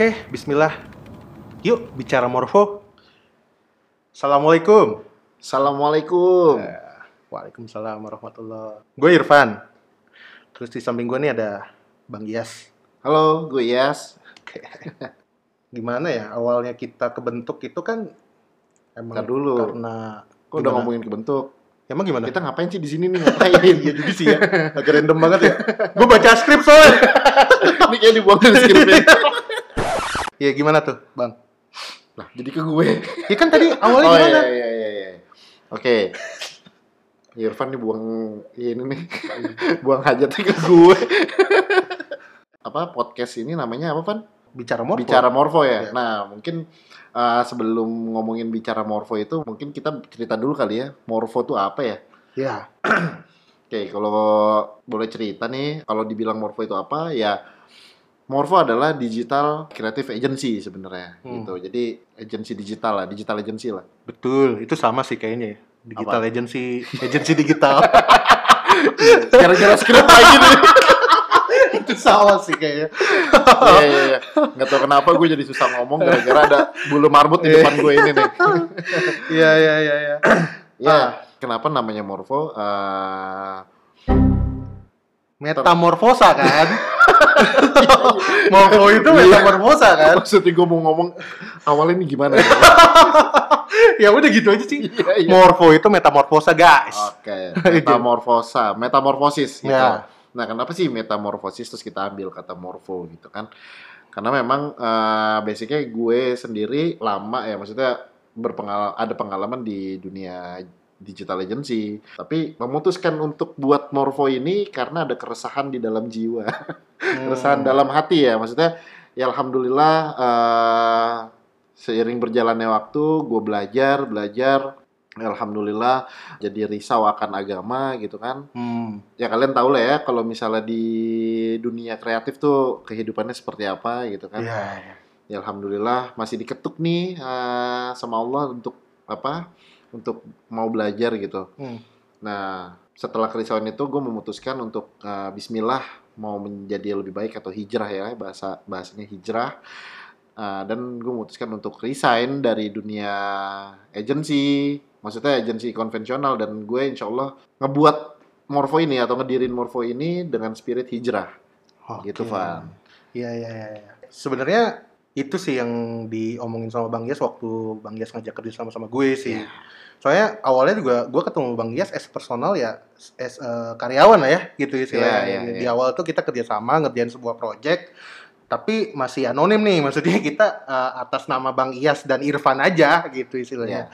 Oke, bismillah. Yuk, bicara morfo. Assalamualaikum. Assalamualaikum. Eh, Waalaikumsalam warahmatullah. Gue Irfan. Terus di samping gue nih ada Bang Gias. Halo, gue Yas. Oke. Gimana ya awalnya kita kebentuk itu kan emang Ntar dulu. karena Kok udah ngomongin ke bentuk? Emang gimana? Kita ngapain sih di sini nih ngapain? Iya juga sih ya. Agak random banget ya. Gue baca skrip soalnya. Ini kayak dibuang dari skripnya. Iya gimana tuh, Bang? Nah, jadi ke gue. Ya kan tadi awalnya oh gimana? iya iya iya iya. Oke. Irfan nih buang ini nih. buang hajatnya ke gue. apa podcast ini namanya apa, Van? Bicara morfo. Bicara Morfo ya. Iya. Nah, mungkin uh, sebelum ngomongin bicara Morfo itu mungkin kita cerita dulu kali ya. Morfo tuh apa ya? Ya. Oke, kalau boleh cerita nih, kalau dibilang Morfo itu apa, ya Morfo adalah digital creative agency sebenarnya, Hmm. gitu. Jadi agency digital lah, digital agency lah. Betul, itu sama sih kayaknya ya. Digital agency, agency digital. Gara-gara skrip lagi nih. itu sama sih kayaknya. Iya iya iya. Nggak tahu kenapa gue jadi susah ngomong gara-gara ada bulu marbot di depan gue ini nih. Iya, iya, iya, iya. Ya, kenapa namanya Morfo? Eh, Metamorfosa kan? Morfo itu metamorfosa kan? maksudnya gue mau ngomong awalnya ini gimana? ya? ya udah gitu aja sih. Iya, iya. Morfo itu metamorfosa, guys. Oke, metamorfosa, metamorfosis gitu. Ya. Nah, kenapa sih metamorfosis terus kita ambil kata morfo gitu kan? Karena memang eh, basicnya gue sendiri lama ya, maksudnya berpengal ada pengalaman di dunia digital agency, tapi memutuskan untuk buat morfo ini karena ada keresahan di dalam jiwa, Hmm. keresahan dalam hati ya, maksudnya ya alhamdulillah eh, seiring berjalannya waktu, gue belajar, belajar, alhamdulillah jadi risau akan agama gitu kan Hmm. ya kalian tahu lah ya kalau misalnya di dunia kreatif tuh kehidupannya seperti apa gitu kan Iya, iya. ya alhamdulillah masih diketuk nih eh, sama Allah untuk apa untuk mau belajar gitu Hmm. nah setelah kerisauan itu gue memutuskan untuk eh, Bismillah mau menjadi lebih baik atau hijrah ya bahasa bahasanya hijrah Eh, dan gue memutuskan untuk resign dari dunia agency maksudnya agency konvensional dan gue insya Allah ngebuat Morfo ini atau ngedirin Morfo ini dengan spirit hijrah Oke. gitu Van Iya, iya, iya. iya. Sebenarnya itu sih yang diomongin sama Bang Gias waktu Bang Gias ngajak kerja sama sama gue sih. Iya. Soalnya awalnya juga gue ketemu Bang Gias as personal ya, as eh, karyawan lah ya, gitu istilahnya. Iya, iya, Di iya. awal tuh kita kerja sama ngerjain sebuah project, tapi masih anonim nih, maksudnya kita eh, atas nama Bang Ias dan Irfan aja gitu istilahnya. Iya.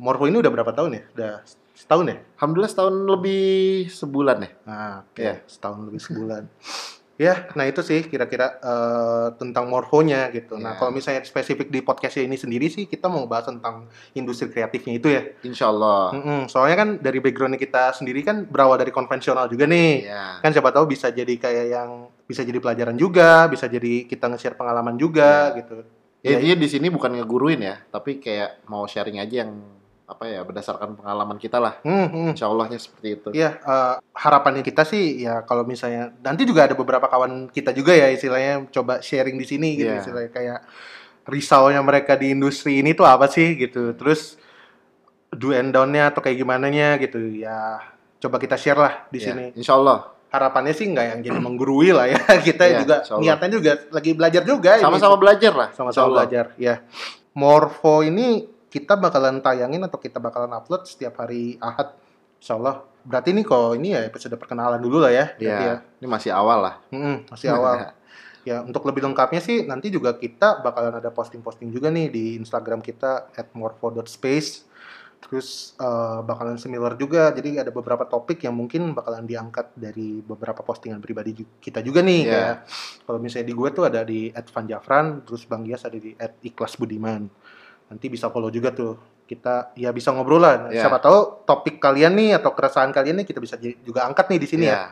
Morfo ini udah berapa tahun ya? Udah setahun ya? Alhamdulillah setahun lebih sebulan ya Nah, oke, Iya. setahun lebih sebulan. ya, nah itu sih kira-kira eh, tentang morfonya gitu. Nah, Iya. kalau misalnya spesifik di podcast ini sendiri sih kita mau bahas tentang industri kreatifnya itu ya. Insya Allah Mm-mm, soalnya kan dari backgroundnya kita sendiri kan berawal dari konvensional juga nih. Iya. Kan siapa tahu bisa jadi kayak yang bisa jadi pelajaran juga, bisa jadi kita nge-share pengalaman juga Iya. gitu. Ya, Ya, intinya di sini bukan ngeguruin ya, tapi kayak mau sharing aja yang apa ya berdasarkan pengalaman kita lah. Hmm, hmm. Insya Allahnya seperti itu. Iya, eh, harapannya kita sih ya kalau misalnya nanti juga ada beberapa kawan kita juga ya istilahnya coba sharing di sini gitu Iya. istilahnya kayak risaunya mereka di industri ini tuh apa sih gitu. Terus do and down-nya atau kayak gimana nya gitu ya coba kita share lah di Ya, sini. Insya Allah. Harapannya sih nggak yang jadi menggurui lah ya. Kita Iya, juga niatnya juga lagi belajar juga. Sama-sama belajar lah. Sama-sama belajar ya. Morfo ini kita bakalan tayangin atau kita bakalan upload setiap hari Ahad. Insya Allah. Berarti ini kok ini ya episode perkenalan dulu lah ya. Iya. ya. Ini masih awal lah. Mm-mm, masih awal. ya untuk lebih lengkapnya sih nanti juga kita bakalan ada posting-posting juga nih di Instagram kita @morfo.space. Terus eh, bakalan similar juga. Jadi ada beberapa topik yang mungkin bakalan diangkat dari beberapa postingan pribadi kita juga nih. Iya. Kayak kalau misalnya di gue tuh ada di @vanjafran, terus Bang Gias ada di @ikhlasbudiman. Nanti bisa follow juga tuh. Kita ya bisa ngobrol lah. Iya. Siapa tahu topik kalian nih atau keresahan kalian nih kita bisa juga angkat nih di sini ya Iya.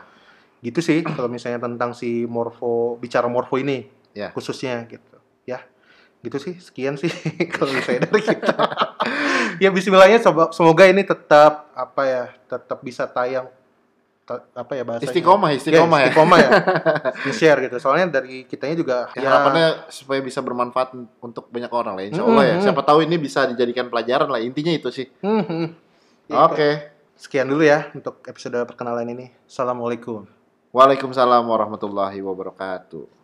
gitu sih kalau misalnya tentang si morfo bicara morfo ini Ya. khususnya gitu ya gitu sih sekian sih kalau misalnya dari kita ya Bismillahnya semoga ini tetap apa ya tetap bisa tayang ta- apa ya bahasanya? Istiqomah, istiqomah ya. istiqomah ya. Nge-share gitu. Soalnya dari kitanya juga Ya, harapannya supaya bisa bermanfaat untuk banyak orang lah, insya Hmm, Allah ya. hmm. Siapa tahu ini bisa dijadikan pelajaran lah, intinya itu sih. Hmm, hmm. Ya, Oke. Sekian dulu ya untuk episode perkenalan ini. Assalamualaikum. Waalaikumsalam warahmatullahi wabarakatuh.